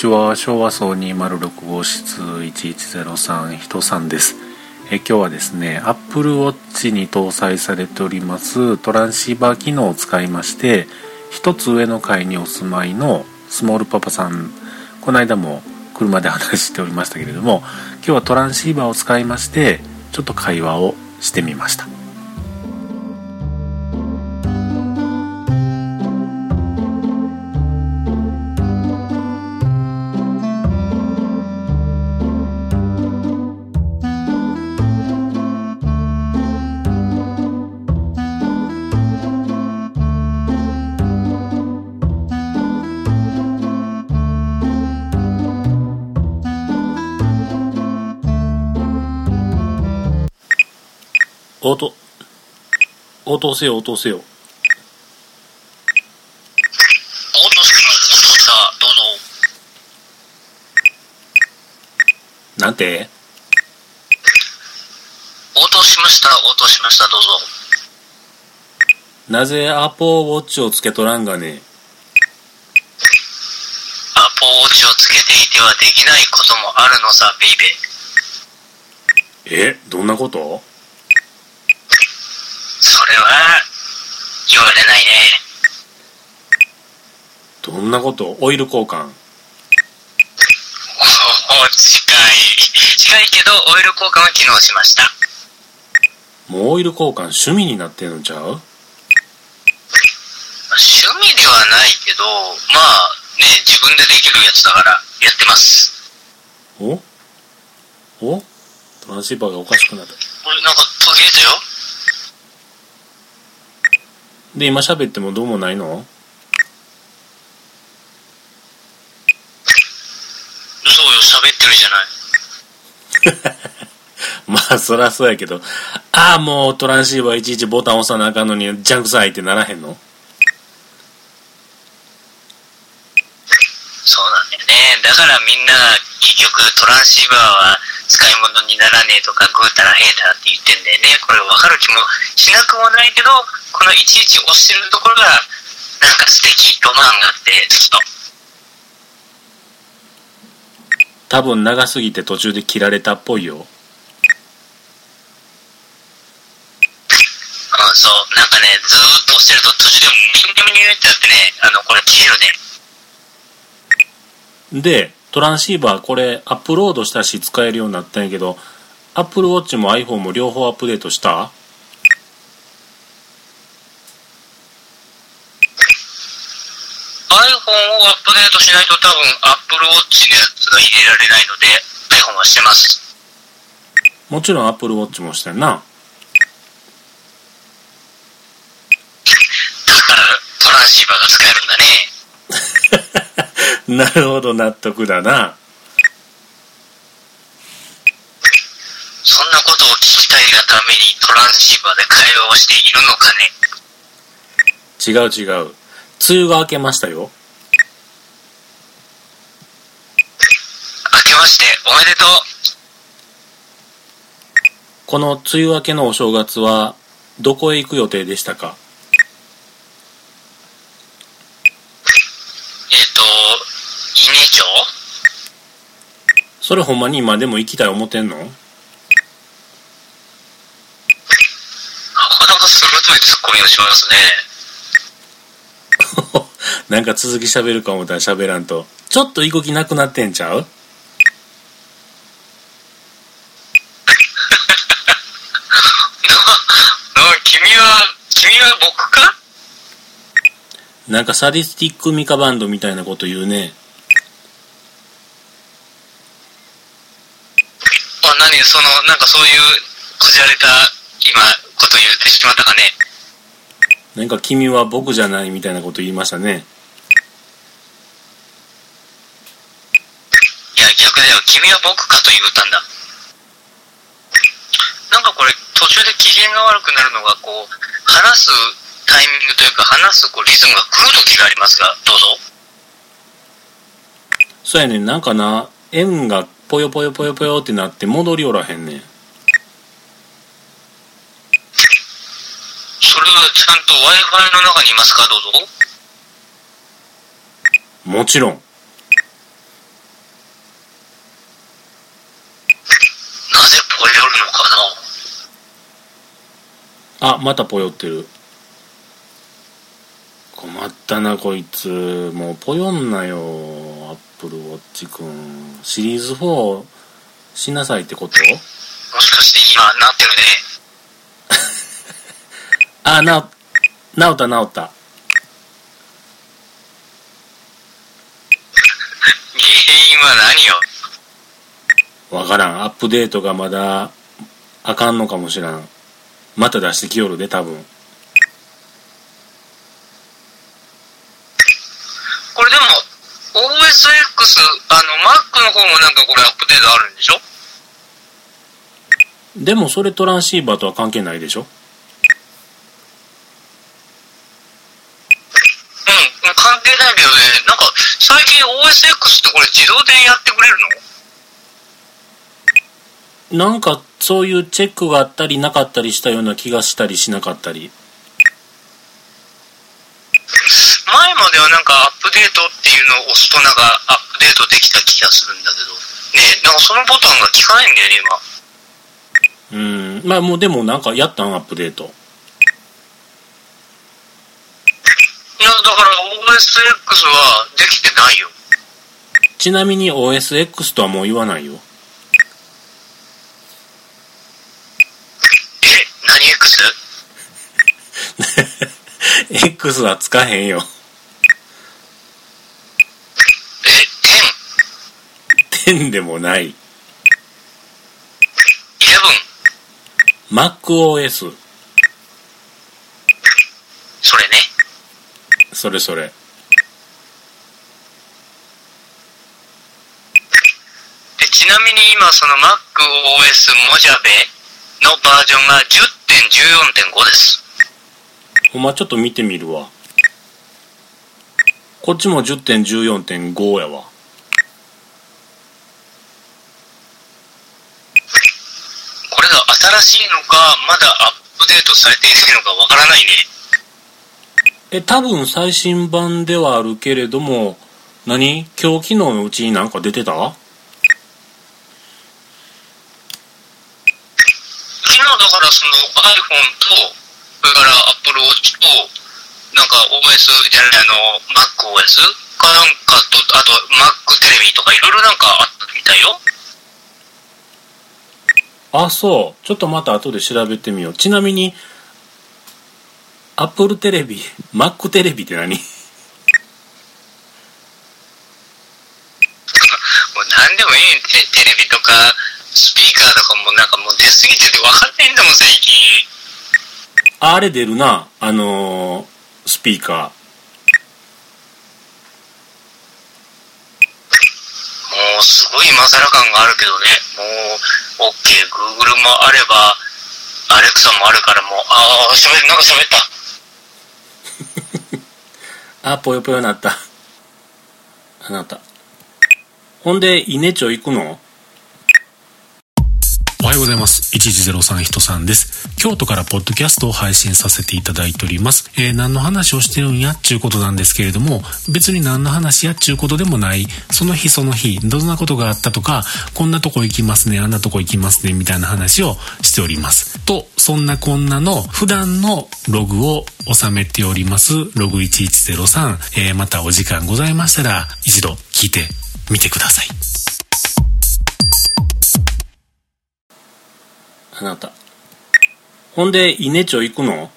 ちは。昭和層206号室1103人さんです。え今日はですね Apple Watch に搭載されておりますトランシーバー機能を使いまして一つ上の階にお住まいのスモールパパさん。この間も車で話しておりましたけれども今日はトランシーバーを使いましてちょっと会話をしてみました。応答応答せよ応答せよ応答しました。どうぞ。なんて？応答しました。応答しました。どうぞ。なぜアポウォッチをつけとらんがね？アポウォッチをつけていてはできないこともあるのさ、ベイベー。えどんなこと？それは、言われないね。どんなこと？オイル交換おお、近い。近いけど、オイル交換は機能しました。もうオイル交換趣味になってんのちゃう？趣味ではないけど、まあ、ね、自分でできるやつだから、やってます。お？お？トランシーバーがおかしくなったこれ、なんか途切れたよ。で今喋ってもどうもないの？そうよ、喋ってるじゃない。まあそらそうやけどああもうトランシーバーいちいちボタン押さなあかんのにジャンクサイってならへんの？そうなんだよね。だからみんなが結局トランシーバーは使い物にならねえとかぐうたらへえたって言ってんだよね。これ分かる気もしなくもないけど、このいちいち押してるところがなんか素敵、ロマンがあって好きと。多分長すぎて途中で切られたっぽいようん、そう。なんかね、ずーっと押してると途中でミニミニってなってね、あの、これ消えるね。でトランシーバーこれアップロードしたし使えるようになったんやけどアップルウォッチも iPhone も両方アップデートした？iPhone をアップデートしないと多分 Apple Watch のやつが入れられないので iPhone はしてます。もちろんアップルウォッチもしてんなだからトランシーバーが使えるんだね。なるほど納得だなそんなことを聞きたいがためにトランシーバーで会話をしているのかね。違う違う梅雨が明けましたよ明けましておめでとう。この梅雨明けのお正月はどこへ行く予定でしたか？えっ、と、稲町？それほんまに今でも行きたい思ってんの？なかなか鋭いツッコミをしますね。なんか続き喋るか思ったら喋らんと。ちょっと行く気なくなってんちゃう？な君は、君は僕か？なんかサディスティックミカバンドみたいなこと言うね。あ、何？その、なんかそういう、こじられた、今、こと言ってしまったかね？なんか君は僕じゃないみたいなこと言いましたねいや、逆だよ。君は僕かと言ったんだ。なんかこれ、途中で機嫌が悪くなるのが、こう、話すタイミングというか、話すこうリズムが狂う時がありますが、どうぞ。そうやねんなんかな円がぽよぽよぽよぽよってなって戻りおらへんねんそれはちゃんと Wi-Fi の中にいますか？どうぞ。もちろんぽよるのかなあまたぽよってる。困ったなこいつ。もうぽよんなよアップルウォッチくん。シリーズ4しなさいってこと？もしかして今なってるね。あな治ったなった。原因は何よわからん。アップデートがまだあかんのかもしらん。また出してきよるで多分。これでも、OSX、あの、Mac の方もなんかこれアップデートあるんでしょ？でもそれトランシーバーとは関係ないでしょ？うん、関係ないけどね、なんか最近 OSX ってこれ自動でやってくれるの？なんかそういうチェックがあったりなかったりしたような気がしたりしなかったり。前まではなんかアップデートっていうのを押すとなんかアップデートできた気がするんだけど、ねなんかそのボタンが効かないんだよね、うん。まあもうでもなんかやったんアップデート。今。いや、だから OSX はできてないよ。ちなみに OSX とはもう言わないよえ、何 X? X はつかへんよえ、10でもない 10? 11? MacOS それね。それそれでちなみに今その MacOS モジャベのバージョンが10.14.5です。ほんまちょっと見てみるわこっちも10.14.5やわこれが新しいのか、まだアップデートされていないのかわからないね。え多分最新版ではあるけれども何？今日昨日のうちになんか出てた昨日だからその iPhone と、それから Apple Watch と、なんか OS じゃないあの、MacOS かなんかと、あと Mac テレビとかいろいろなんかあったみたいよ。あそう。ちょっとまた後で調べてみよう。ちなみに Apple テレビ Mac テレビって何？もう何でもいい。テレビとか、スピーカーとかもなんかもう出すぎてて分かんないんだもん、最近。ああれ出るなあのースピーカもうすごい今更感があるけどね。もう、OK、Google もあれば、Alexa もあるからもう、ああ、喋る、なんか喋った。ー あぽよぽよなったあなたほんで稲町行くの？おはようございます。1103人さんです。京都からポッドキャストを配信させていただいております。えー何の話をしてるんや？っちゅうことなんですけれども、別に何の話やっちゅうことでもない、その日その日、どんなことがあったとか、こんなとこ行きますね、あんなとこ行きますね、みたいな話をしております。と、そんなこんなの普段のログを収めております、ログ1103。えーまたお時間ございましたら、一度聞いてみてください。あなた。ほんで、稲町行くの？うん、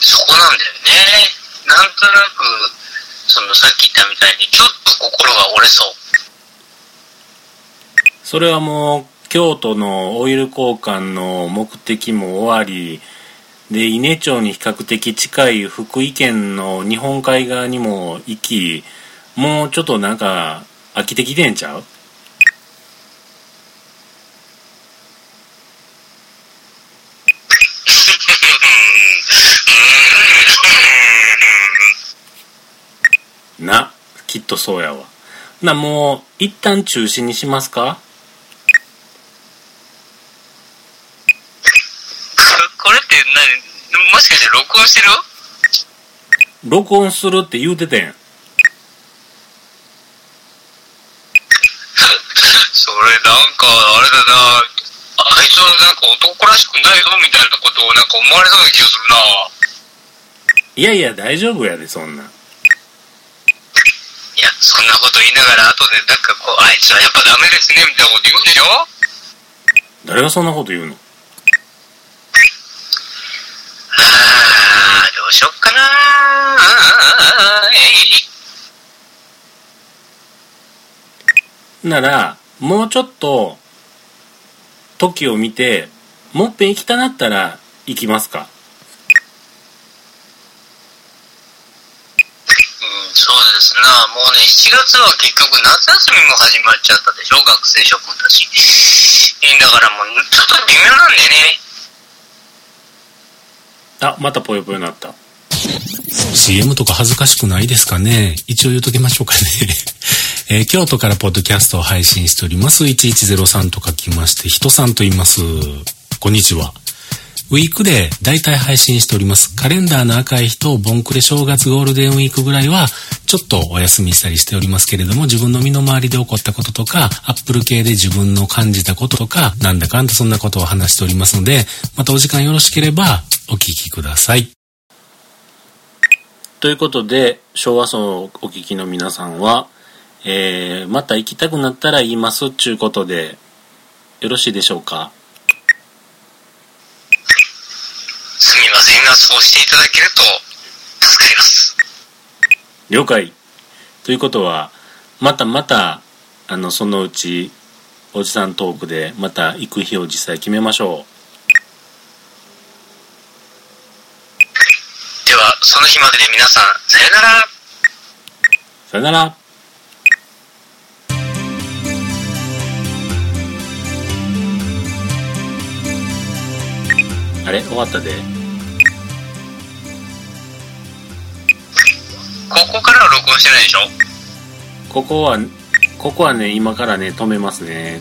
そこなんだよね。なんとなく、そのさっき言ったみたいに、ちょっと心が折れそう。それはもう、京都のオイル交換の目的も終わり、で、稲町に比較的近い福井県の日本海側にも行き、もうちょっとなんか、飽きてきてんちゃうな、きっとそうやわ。な、もう、一旦中止にしますか？これって何、もしかして録音してる？録音するって言うててん。それなんか、あれだな、いつはなんか男らしくないぞみたいなことをなんか思われそうな気がするな。いやいや大丈夫やでそんなそんなこと言いながら後でなんかこう、あいつはやっぱダメですねみたいなこと言うんでしょ？誰がそんなこと言うの？あー、どうしよっかなえい。ならもうちょっと時を見てもっぺん行きたなったら行きますかうん、そうですな。もうね、7月は結局夏休みも始まっちゃったでしょ？学生諸君たち。えだからもう、ちょっと微妙なんでね。あまたぽよぽよなった。CM とか恥ずかしくないですかね？一応言うときましょうかね。えー京都からポッドキャストを配信しております。1103と書きまして人さんと言います。こんにちはウィークで大体配信しております。カレンダーの赤い日とボンクレ正月ゴールデンウィークぐらいはちょっとお休みしたりしておりますけれども自分の身の回りで起こったこととかアップル系で自分の感じたこととかなんだかんだそんなことを話しておりますのでまたお時間よろしければお聞きください。ということで昭和層をお聞きの皆さんは、えーまた行きたくなったら言いますっちゅうことでよろしいでしょうかすみませんが、そうしていただけると助かります。了解。ということはまたまたあのそのうちおじさんトークでまた行く日を実際決めましょでは、その日までで皆さん、さよなら。うさよなら。あれ？終わったでここからは録音してないでしょ？ここはここはね今からね止めますね。